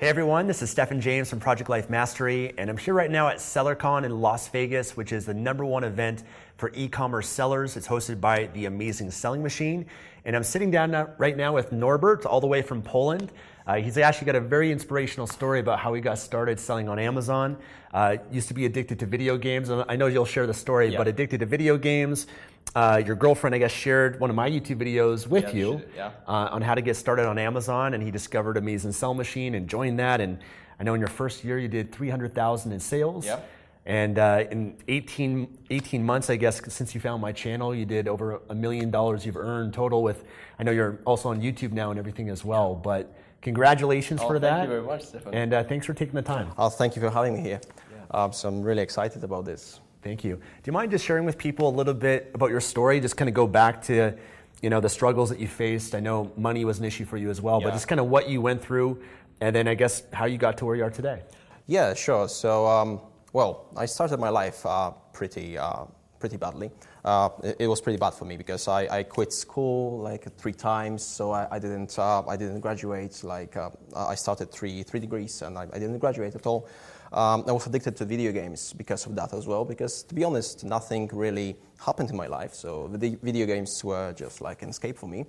Hey everyone, this is Stefan James from Project Life Mastery, and I'm here right now at SellerCon in Las Vegas, which is the number one event for e commerce sellers. It's hosted by the Amazing Selling Machine. And I'm sitting down now, right now with Norbert, all the way from Poland. Uh, he's actually got a very inspirational story about how he got started selling on Amazon. Uh, used to be addicted to video games. I know you'll share the story, yep. but addicted to video games. Uh, your girlfriend, I guess, shared one of my YouTube videos with yeah, you yeah. uh, on how to get started on Amazon, and he discovered a Amazing Sell Machine and joined that. And I know in your first year you did 300,000 in sales. Yep. And uh, in 18, 18 months, I guess, since you found my channel, you did over a million dollars you've earned total with, I know you're also on YouTube now and everything as well, but Congratulations oh, for thank that. Thank you very much, Stefan. And uh, thanks for taking the time. Oh, thank you for having me here. Yeah. Um, so I'm really excited about this. Thank you. Do you mind just sharing with people a little bit about your story? Just kind of go back to, you know, the struggles that you faced. I know money was an issue for you as well, yeah. but just kind of what you went through, and then I guess how you got to where you are today. Yeah, sure. So, um, well, I started my life uh, pretty, uh, pretty badly uh, it, it, was pretty bad for me because I, I quit school like three times, so I, I didn't uh, I didn't graduate. Like uh, I started three three degrees and I, I didn't graduate at all. Um, I was addicted to video games because of that as well. Because to be honest, nothing really happened in my life, so the video games were just like an escape for me.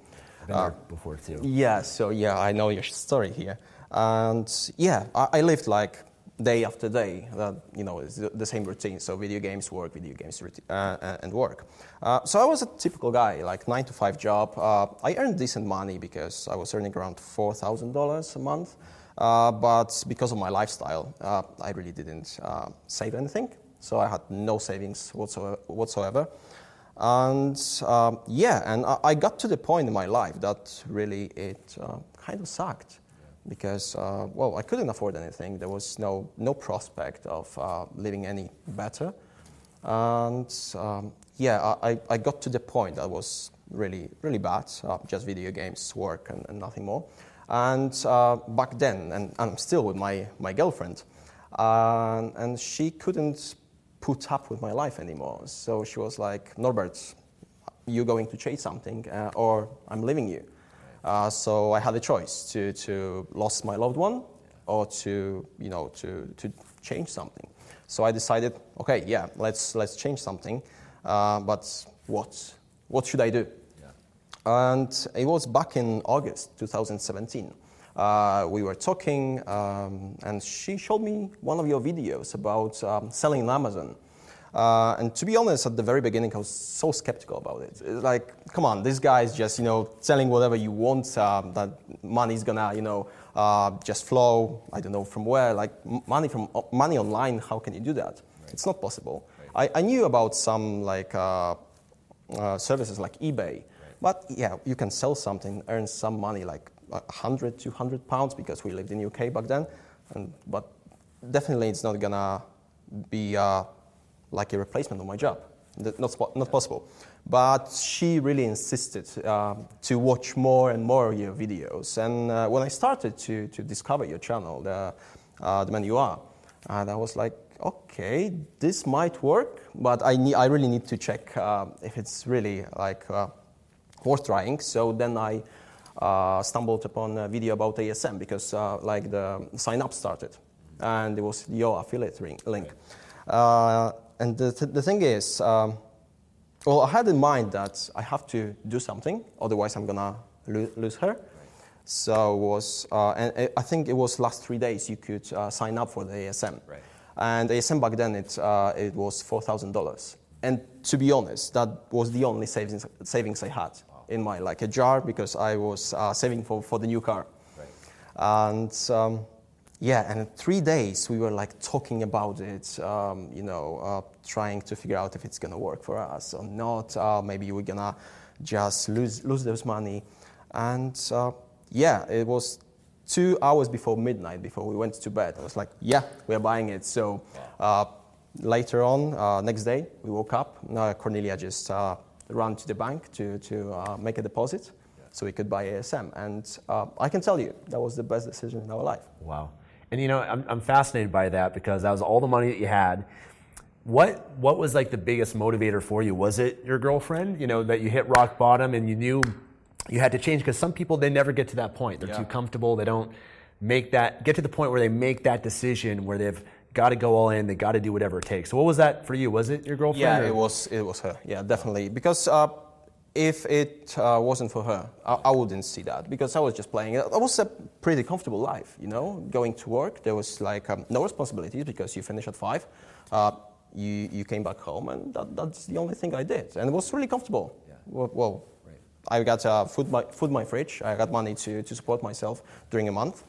Uh, before too. Yeah, so yeah, I know your story here, and yeah, I, I lived like day after day. That you know is the same routine. So video games, work, video games, uh, uh, and work. Uh, so I was a typical guy, like nine to five job. Uh, I earned decent money because I was earning around four thousand dollars a month. Uh, but because of my lifestyle, uh, I really didn't save anything. So I had no savings whatsoever. whatsoever. And um, yeah, and I, I, got to the point in my life that really it kind of sucked because, uh, well, I couldn't afford anything. There was no, no prospect of uh, living any better. And um, yeah, I, I got to the point that was really, really bad, uh, just video games, work, and, and nothing more. And uh, back then, and, I'm still with my, my girlfriend, and she couldn't put up with my life anymore. So she was like, Norbert, you're going to chase something, uh, or I'm leaving you. Uh, so I had a choice to, to lose my loved one or to, you know, to, to change something. So I decided, okay, yeah, let's, let's change something. Uh, but what? What should I do? And it was back in August 2017. Uh, we were talking, um, and she showed me one of your videos about um, selling on Amazon. Uh, and to be honest, at the very beginning, I was so skeptical about it. It's like, come on, this guy is just, you know, selling whatever you want. Uh, that money's gonna, you know, uh, just flow. I don't know from where. Like money from money online. How can you do that? Right. It's not possible. Right. I, I, knew about some like uh, uh, services like eBay. But yeah, you can sell something, earn some money, like 100, 200 pounds, because we lived in UK back then. And but definitely, it's not gonna be like a replacement of my job. Not, not possible. But she really insisted uh, to watch more and more of your videos. And uh, when I started to, to discover your channel, the, uh, the man you are, and I was like, okay, this might work, but I, need, I really need to check uh, if it's really like worth trying. So then I uh, stumbled upon a video about ASM because uh, like the sign up started, and it was your affiliate link. Uh, and the, th- the thing is, um, well, I had in mind that I have to do something, otherwise I'm gonna lo- lose her. So it was, uh, and I think it was last three days you could uh, sign up for the ASM. Right. And ASM back then it, uh, it was four thousand dollars. And to be honest, that was the only savings, savings I had. In my like a jar because I was uh, saving for, for the new car. Right. And um, yeah, and three days we were like talking about it, um, you know, uh, trying to figure out if it's gonna work for us or not. Uh, maybe we're gonna just lose lose this money, and uh, yeah, it was two hours before midnight before we went to bed. I was like, yeah, we're buying it. So uh, later on, uh, next day, we woke up. Uh, Cornelia just ran to the bank to to uh, make a deposit. So we could buy ASM, and uh, I can tell you that was the best decision in our life. Wow. And you know, I'm, I'm fascinated by that because that was all the money that you had. What what was like the biggest motivator for you? Was it your girlfriend? You know, that you hit rock bottom and you knew you had to change because some people they never get to that point. They're yeah. too comfortable. They don't make that get to the point where they make that decision where they've got to go all in. They got to do whatever it takes. So what was that for you? Was it your girlfriend? Yeah, or? it was. It was her. Yeah, definitely. Because uh, if it uh, wasn't for her, I, I, wouldn't see that because I was just playing. It was a pretty comfortable life, you know, going to work. There was like um, no responsibilities because you finish at five. Uh, you, you came back home, and that, that's the only thing I did. And it was really comfortable. Yeah. Well, well right. I got uh, food, my, food my fridge. I got money to, to support myself during a month.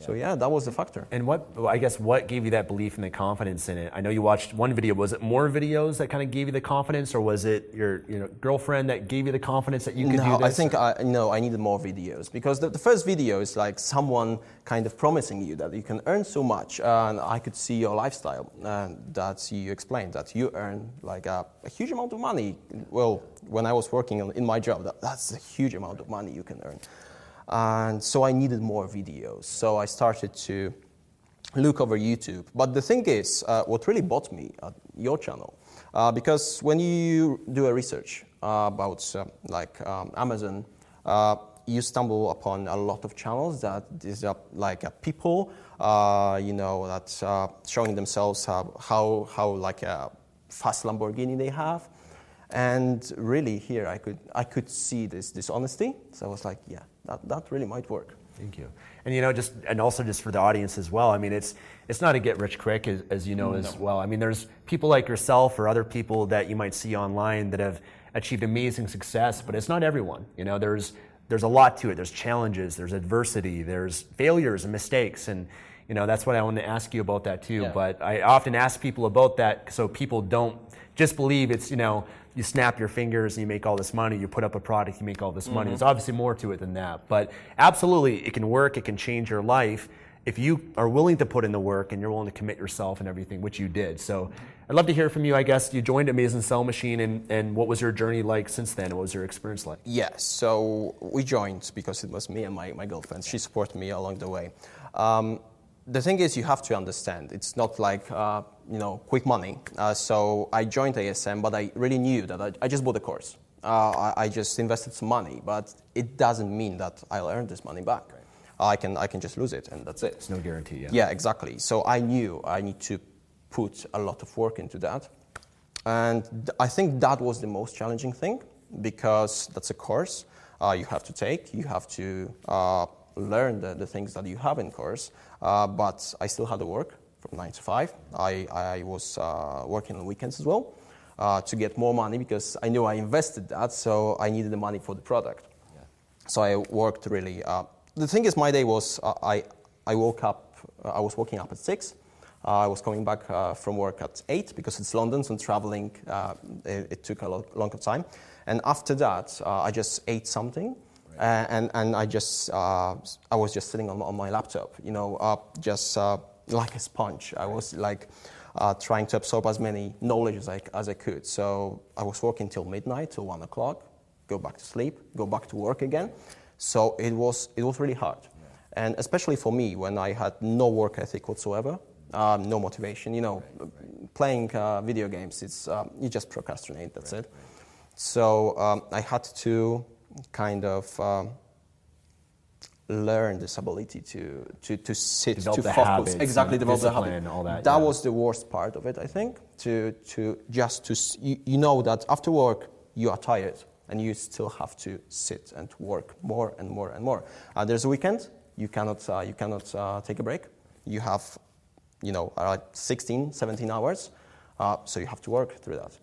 So yeah, that was the factor. And what I guess what gave you that belief and the confidence in it? I know you watched one video. Was it more videos that kind of gave you the confidence, or was it your you know girlfriend that gave you the confidence that you could no, do this? I think I no, I needed more videos because the, the, first video is like someone kind of promising you that you can earn so much, and I could see your lifestyle uh, that you explained that you earn like a, a, huge amount of money. Well, when I was working in my job, that, that's a huge amount of money you can earn. And so I needed more videos. So I started to look over YouTube. But the thing is, uh, what really bought me at your channel, uh, because when you do a research uh, about uh, like um, Amazon, uh, you stumble upon a lot of channels that is like people, uh, you know, that showing themselves how how like a fast Lamborghini they have, and really here I could I could see this this honesty. So I was like, yeah, that, that really might work. Thank you. And you know, just and also just for the audience as well. I mean, it's it's not a get rich quick, as, as you know mm, no. as well. I mean, there's people like yourself or other people that you might see online that have achieved amazing success, but it's not everyone. You know, there's there's a lot to it. There's challenges, there's adversity, there's failures and mistakes, and you know that's what I want to ask you about that too. Yeah. But I often ask people about that so people don't just believe it's you know you snap your fingers and you make all this money, you put up a product, you make all this mm-hmm. money. There's obviously more to it than that. But absolutely, it can work, it can change your life if you are willing to put in the work and you're willing to commit yourself and everything, which you did. So I'd love to hear from you. I guess you joined Amazing Sell Machine, and, and what was your journey like since then? What was your experience like? Yes, so we joined because it was me and my, my girlfriend. She supported me along the way. Um, the thing is, you have to understand, it's not like uh, you know quick money. Uh, so I joined ASM, but I really knew that I, I just bought a course. Uh, I, I, just invested some money, but it doesn't mean that I'll earn this money back. Right. I can I can just lose it, and that's it. It's no guarantee. Yeah. Yeah, exactly. So I knew I need to put a lot of work into that, and th- I think that was the most challenging thing because that's a course uh, you have to take. You have to uh, learn the, the things that you have in course. Uh, but I still had to work from 9 to 5. I, I was uh, working on weekends as well uh, to get more money because I knew I invested that, so I needed the money for the product. Yeah. So I worked really. Uh, the thing is, my day was uh, I, I woke up, uh, I was waking up at 6. I was coming back from work at 8 because it's London, so traveling, it, it, took a lot, longer time. And after that, I just ate something uh, and, and I just, uh, I was just sitting on, on my laptop, you know, uh, just uh, like a sponge. I was like uh, trying to absorb as many knowledge as I, as I could. So I was working till midnight, till one o'clock, go back to sleep, go back to work again. So it was, it was really hard. Yeah. And especially for me, when I had no work ethic whatsoever, uh, no motivation. You know, playing uh, video games, it's uh, you just procrastinate. That's right, it. Right. So um, I had to kind of um, learn this ability to to, to sit develop to focus. habits, exactly develop the habit. all that that yeah. was the worst part of it i think to to just to you, you, know that after work you are tired and you still have to sit and work more and more and more. Uh, there's a weekend you cannot uh, you cannot uh, take a break. You have you know 16 17 hours uh, so you have to work through that.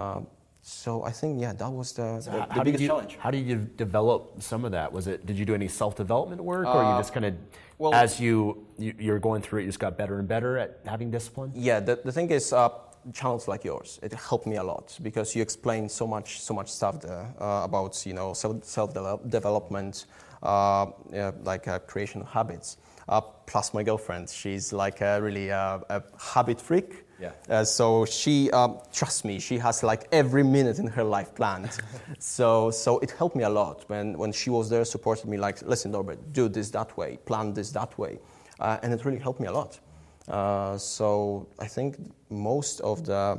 Um, so I think yeah, that was the, so the, the biggest you, challenge. How did you develop some of that? Was it did you do any self development work, uh, or you uh, just kind of well, as you, you are going through it, you just got better and better at having discipline? Yeah, the, the thing is. Uh, channels like yours it helped me a lot because you explain so much so much stuff there uh, about you know self self development uh, yeah, like uh, creation of habits plus my girlfriend she's like a really a habit freak yeah. Uh, so she, um, trust me, she has like every minute in her life planned. so, so it helped me a lot when, when she was there, supported me like, listen, Norbert, do this that way, plan this that way. Uh, and it really helped me a lot. Uh, so I think most of the,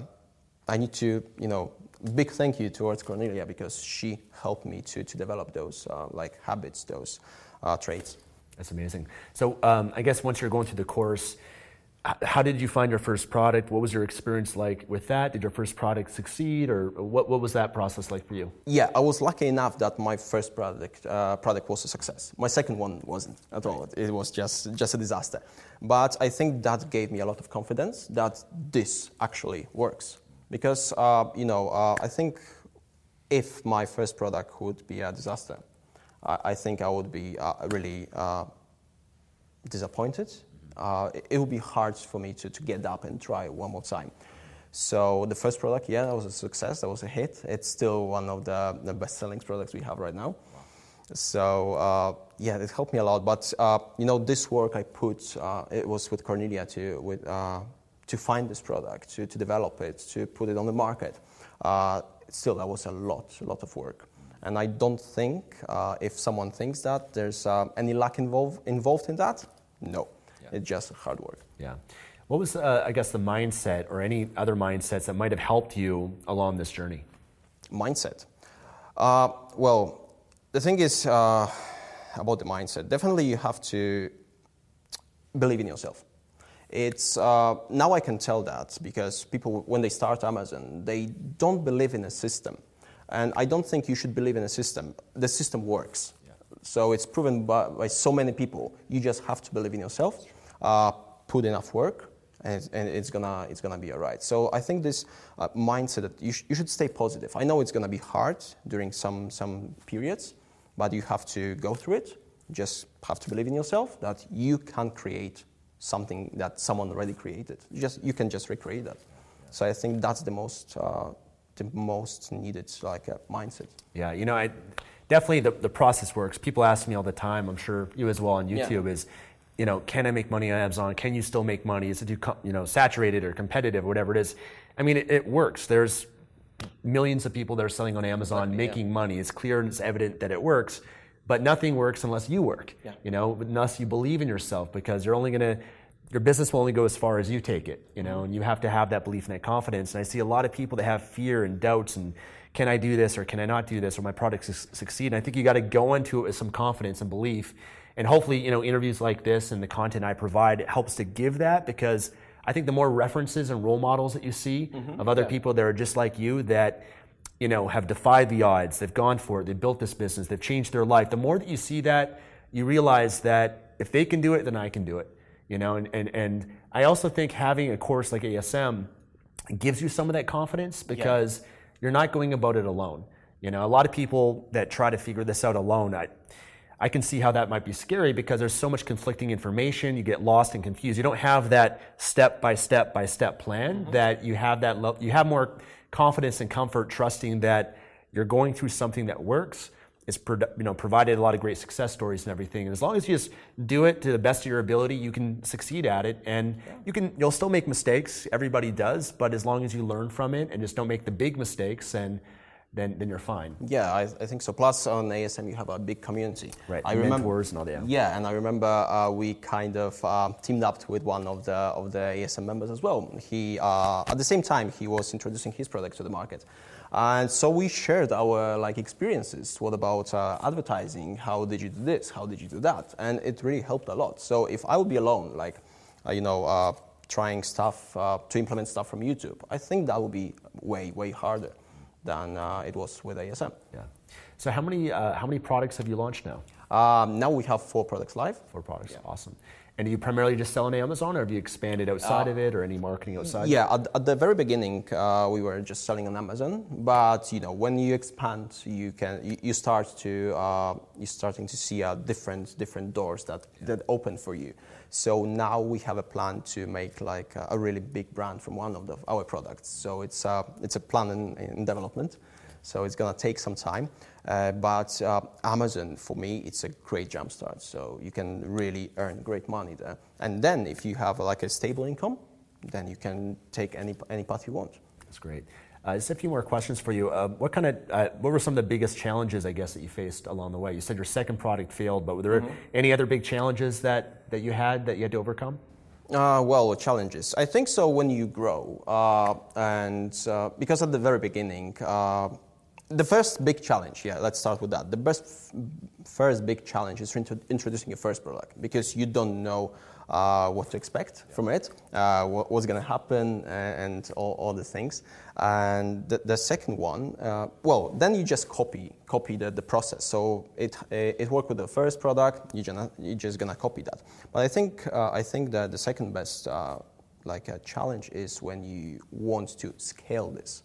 I need to, you know, big thank you towards Cornelia because she helped me to, to develop those uh, like habits, those uh, traits. That's amazing. So um, I guess once you're going through the course, how did you find your first product? What was your experience like with that? Did your first product succeed, or what, what was that process like for you? Yeah, I was lucky enough that my first product uh, product was a success. My second one wasn't at all. It was just just a disaster. But I think that gave me a lot of confidence that this actually works. Because uh, you know, uh, I think if my first product would be a disaster, I, I think I would be uh, really uh, disappointed uh, it, would be hard for me to, to get up and try one more time. So the first product, yeah, that was a success. That was a hit. It's still one of the, the best-selling products we have right now. So uh, yeah, it helped me a lot. But uh, you know, this work I put, uh, it was with Cornelia to with, uh, to find this product, to, to develop it, to put it on the market. Uh, still, that was a lot, a lot of work. And I don't think if someone thinks that there's any luck involved involved in that, no. Yeah. It's just hard work. Yeah. What was, uh, I guess, the mindset or any other mindsets that might have helped you along this journey? Mindset. Uh, well, the thing is uh, about the mindset. Definitely, you have to believe in yourself. It's uh, now I can tell that because people, when they start Amazon, they don't believe in a system, and I don't think you should believe in a system. The system works, yeah. so it's proven by, by so many people. You just have to believe in yourself uh, put enough work, and it's, and it's, gonna it's gonna be all right. So I think this uh, mindset that you, sh- you should stay positive. I know it's gonna be hard during some some periods, but you have to go through it. Just have to believe in yourself that you can create something that someone already created. You just you can just recreate that. So I think that's the most uh, the most needed like uh, mindset. Yeah, you know, I definitely the, the process works. People ask me all the time. I'm sure you as well on YouTube yeah. is you know, can I make money on Amazon? Can you still make money? Is it too, you know, saturated or competitive or whatever it is? I mean, it, it works. There's millions of people that are selling on Amazon making money. It's clear and it's evident that it works, but nothing works unless you work. Yeah. You know, unless you believe in yourself because you're only going to, your business will only go as far as you take it, you know, and you have to have that belief and that confidence. And I see a lot of people that have fear and doubts and can I do this or can I not do this or my product su- succeed? And I think you got to go into it with some confidence and belief and hopefully, you know, interviews like this and the content I provide helps to give that because I think the more references and role models that you see mm-hmm. of other yeah. people that are just like you that you know have defied the odds, they've gone for it, they've built this business, they've changed their life. The more that you see that, you realize that if they can do it, then I can do it. You know, and and, and I also think having a course like ASM gives you some of that confidence because yeah. you're not going about it alone. You know, a lot of people that try to figure this out alone, I, I can see how that might be scary because there's so much conflicting information. You get lost and confused. You don't have that step by step by step plan mm-hmm. that you have that lo- you have more confidence and comfort trusting that you're going through something that works. It's pro- you know provided a lot of great success stories and everything. And as long as you just do it to the best of your ability, you can succeed at it. And you can you'll still make mistakes. Everybody does, but as long as you learn from it and just don't make the big mistakes and then, then you're fine. Yeah, I, I think so. Plus, on ASM, you have a big community. Right, I mentors remember, and all that. Yeah, and I remember uh, we kind of uh, teamed up with one of the of the ASM members as well. He uh, at the same time he was introducing his product to the market, and so we shared our like experiences. What about uh, advertising? How did you do this? How did you do that? And it really helped a lot. So if I would be alone, like uh, you know. Uh, trying stuff to implement stuff from YouTube, I think that would be way way harder than uh, it was with ASM. Yeah. So how many uh, how many products have you launched now? Um, now we have four products live. Four products. Yeah. Awesome. And do you primarily just sell on Amazon, or have you expanded outside uh, of it, or any marketing outside? Yeah, at, at the very beginning, uh, we were just selling on Amazon. But you know, when you expand, you can you, you start to uh, you're starting to see uh, different different doors that yeah. that open for you. So now we have a plan to make like a, a really big brand from one of the, our products. So it's a, it's a plan in, in development. So it's gonna take some time. Uh, but uh, Amazon, for me, it's a great jumpstart. So you can really earn great money there. And then if you have like a stable income, then you can take any, any path you want. That's great. Uh, just a few more questions for you. Uh, what kind of, uh, what were some of the biggest challenges, I guess, that you faced along the way? You said your second product failed, but were there mm-hmm. any other big challenges that, that you had that you had to overcome? Uh, well, challenges. I think so when you grow, uh, and uh, because at the very beginning, uh, the first big challenge, yeah, let's start with that. The best, first big challenge is introducing your first product because you don't know uh, what to expect yeah. from it, uh, what, what's going to happen, and all, all, the things. And the, the second one, uh, well, then you just copy copy the, the process. So it it worked with the first product. You just you're just gonna copy that. But I think uh, I think that the second best uh, like a challenge is when you want to scale this.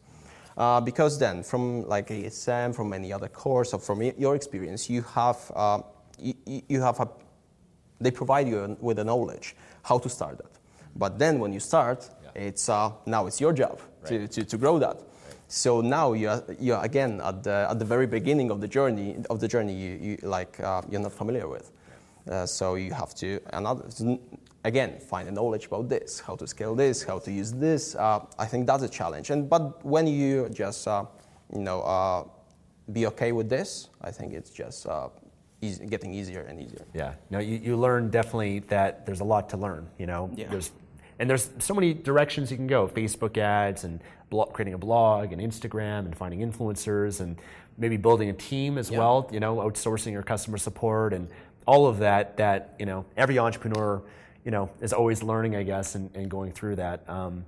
Uh, because then, from like ASM, from any other course, or from your experience, you have uh, you, you, have a they provide you with the knowledge how to start that. But then when you start, yeah. it's uh, now it's your job right. to, to, to, grow that. So now you're, you're again at the, at the very beginning of the journey of the journey you, you like uh, you're not familiar with. Uh, so you have to another again find the knowledge about this, how to scale this, how to use this. Uh, I think that's a challenge. And but when you just uh, you know uh, be okay with this, I think it's just uh, easy, getting easier and easier. Yeah. No, you, you learn definitely that there's a lot to learn. You know, yeah. there's and there's so many directions you can go: Facebook ads and blog, creating a blog and Instagram and finding influencers and maybe building a team as yeah. well. You know, outsourcing your customer support and all of that. That you know, every entrepreneur you know is always learning, I guess, and, and going through that. Um,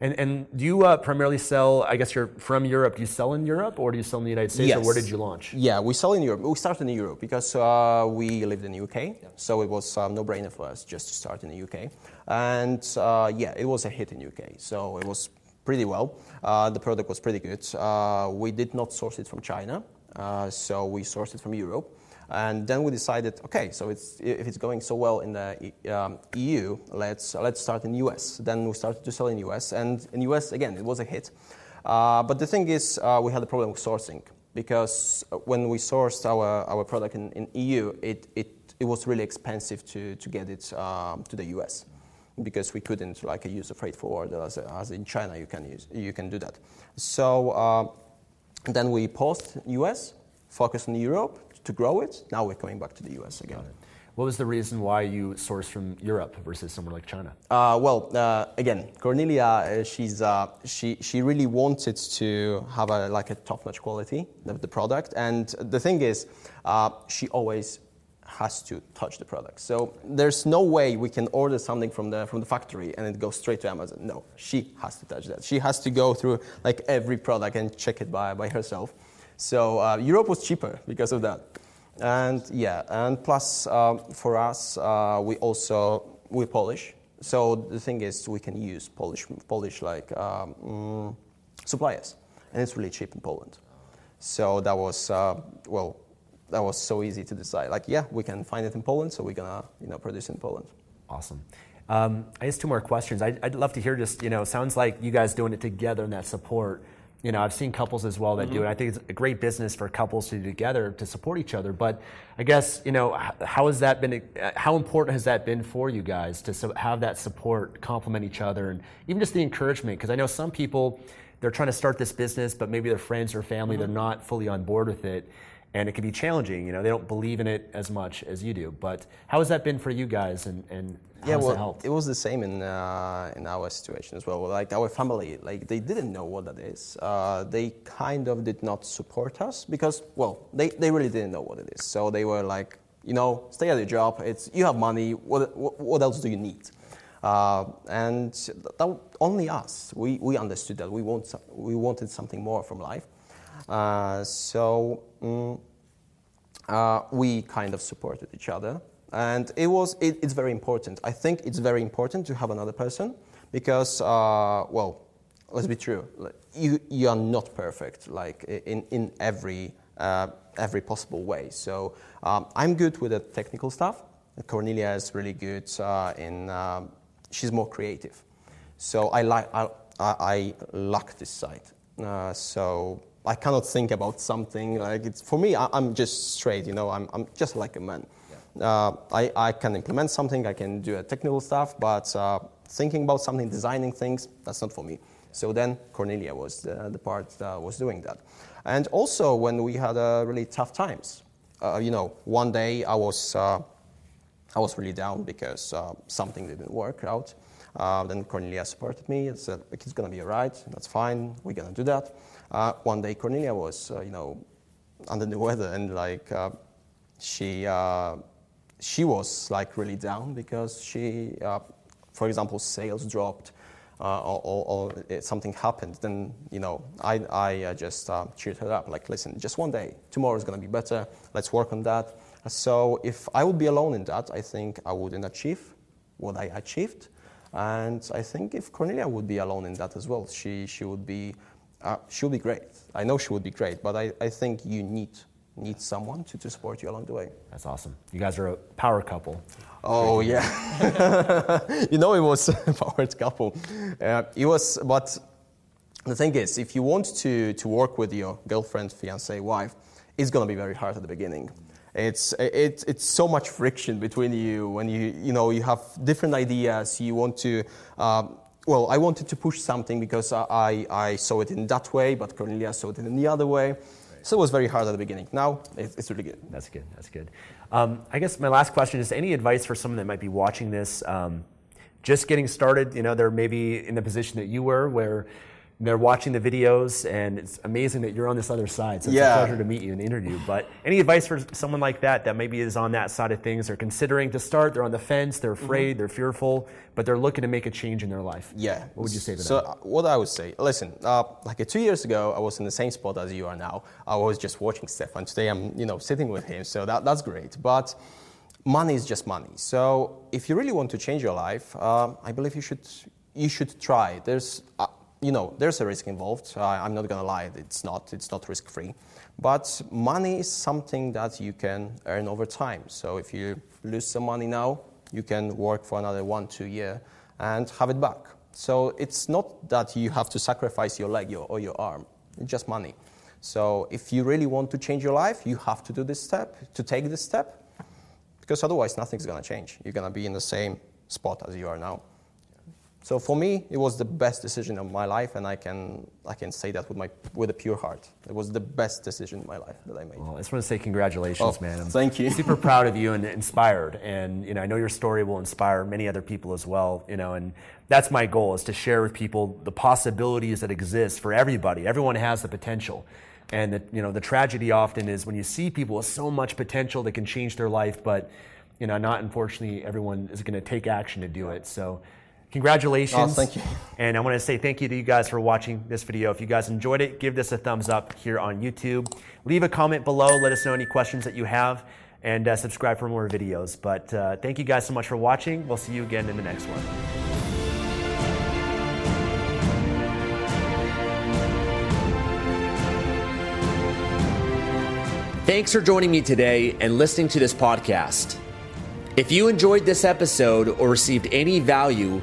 and, and do you uh, primarily sell, I guess you're from Europe, do you sell in Europe or do you sell in the United States yes. or where did you launch? Yeah, we sell in Europe. We started in Europe because uh, we lived in the UK, yeah. so it was um, no brainer for us just to start in the UK. And uh, yeah, it was a hit in UK, so it was pretty well. Uh, the product was pretty good. Uh, we did not source it from China, uh, so we sourced it from Europe. And then we decided, okay, so it's, if it's going so well in the um, EU, let's, let's start in US. Then we started to sell in US. And in US, again, it was a hit. Uh, but the thing is, uh, we had a problem with sourcing because when we sourced our, our product in, in EU, it, it, it was really expensive to, to get it um, to the US because we couldn't like use a freight forwarder as, as in China you can use you can do that. So uh, then we paused US, focused on Europe, to grow it. Now we're coming back to the US again. What was the reason why you sourced from Europe versus somewhere like China? Uh, well, uh, again, Cornelia, uh, she's, uh, she, she really wanted to have a, like a top-notch quality of the product. And the thing is, uh, she always has to touch the product. So there's no way we can order something from the, from the factory and it goes straight to Amazon. No, she has to touch that. She has to go through like every product and check it by, by herself. So uh, Europe was cheaper because of that. And yeah, and plus uh, for us, uh, we also we Polish. So the thing is, we can use Polish Polish like um, mm, suppliers, and it's really cheap in Poland. So that was uh, well, that was so easy to decide. Like, yeah, we can find it in Poland, so we're gonna you know produce in Poland. Awesome. Um, I guess two more questions. I'd, I'd, love to hear just, you know, sounds like you guys doing it together and that support you know, I've seen couples as well that mm-hmm. do it. I think it's a great business for couples to do together to support each other. But I guess, you know, how has that been, how important has that been for you guys to have that support, complement each other, and even just the encouragement? Because I know some people, they're trying to start this business, but maybe their friends or family, mm-hmm. they're not fully on board with it. And it can be challenging, you know, they don't believe in it as much as you do. But how has that been for you guys and, and yeah, well, it, it, was the same in uh, in our situation as well. Like our family, like they didn't know what that is. Uh, they kind of did not support us because, well, they, they really didn't know what it is. So they were like, you know, stay at your job. It's you have money. What what, what else do you need? Uh, and that, only us, we, we understood that we, want, we wanted something more from life. Uh, so um, uh, we kind of supported each other. And it was, it, it's very important. I think it's very important to have another person because, uh, well, let's be true. You, you are not perfect, like in, in every, uh, every possible way. So um, I'm good with the technical stuff. Cornelia is really good uh, in, she's more creative. So I, like, I, I lack this side. Uh, so I cannot think about something like it's, for me, I, am just straight, you know, I'm, I'm just like a man. Uh, I, I can implement something, I can do a technical stuff, but uh, thinking about something, designing things, that's not for me. So then Cornelia was the, the part that was doing that. And also when we had uh, really tough times, uh, you know, one day I was, uh, I was really down because uh, something didn't work out. then Cornelia supported me and said, it's going to be all right, that's fine, we're going to do that. One day Cornelia was, you know, under the weather and like she she was like really down because she, uh, for example, sales dropped uh, or, or, or, something happened, then you know I, I uh, just uh, cheered her up. Like, listen, just one day, tomorrow is going to be better. Let's work on that. So if I would be alone in that, I think I wouldn't achieve what I achieved. And I think if Cornelia would be alone in that as well, she, she would be uh, she'll be great. I know she would be great, but I, I think you need need someone to, to support you along the way. That's awesome. You guys are a power couple. Oh yeah, you know it was a power couple. Uh, it was, but the thing is, if you want to to work with your girlfriend, fiance, wife, it's gonna be very hard at the beginning. It's, it, it's so much friction between you when you, you know, you have different ideas. You want to, um, well, I wanted to push something because I, I saw it in that way, but Cornelia saw it in the other way. So it was very hard at the beginning. Now it's really good. That's good. That's good. Um, I guess my last question is: any advice for someone that might be watching this, um, just getting started? You know, they're maybe in the position that you were, where they're watching the videos, and it's amazing that you're on this other side. So it's yeah. a pleasure to meet you and interview. But any advice for someone like that that maybe is on that side of things, or considering to start, they're on the fence, they're mm-hmm. afraid, mm-hmm. they're fearful, but they're looking to make a change in their life. Yeah. What would you say to so them? So what I would say, listen, uh, like uh, two years ago, I was in the same spot as you are now. I was just watching Stefan. Today, I'm you know sitting with him, so that, that's great. But money is just money. So if you really want to change your life, uh, I believe you should you should try. There's uh, you know, there's a risk involved. Uh, I'm not going to lie, it's not, it's not risk free. But money is something that you can earn over time. So if you lose some money now, you can work for another one, two year and have it back. So it's not that you have to sacrifice your leg or your arm, it's just money. So if you really want to change your life, you have to do this step, to take this step, because otherwise nothing's going to change. You're going to be in the same spot as you are now. So for me, it was the best decision of my life, and I can, I can say that with, my, with a pure heart. It was the best decision in my life that I made. Well, I just want to say congratulations, oh, man. I'm thank you. super proud of you and inspired. And you know, I know your story will inspire many other people as well. You know, and that's my goal is to share with people the possibilities that exist for everybody. Everyone has the potential. And the, you know, the tragedy often is when you see people with so much potential that can change their life, but you know, not unfortunately everyone is going to take action to do it. So Congratulations. Oh, thank you. And I want to say thank you to you guys for watching this video. If you guys enjoyed it, give this a thumbs up here on YouTube. Leave a comment below. Let us know any questions that you have and uh, subscribe for more videos. But uh, thank you guys so much for watching. We'll see you again in the next one. Thanks for joining me today and listening to this podcast. If you enjoyed this episode or received any value,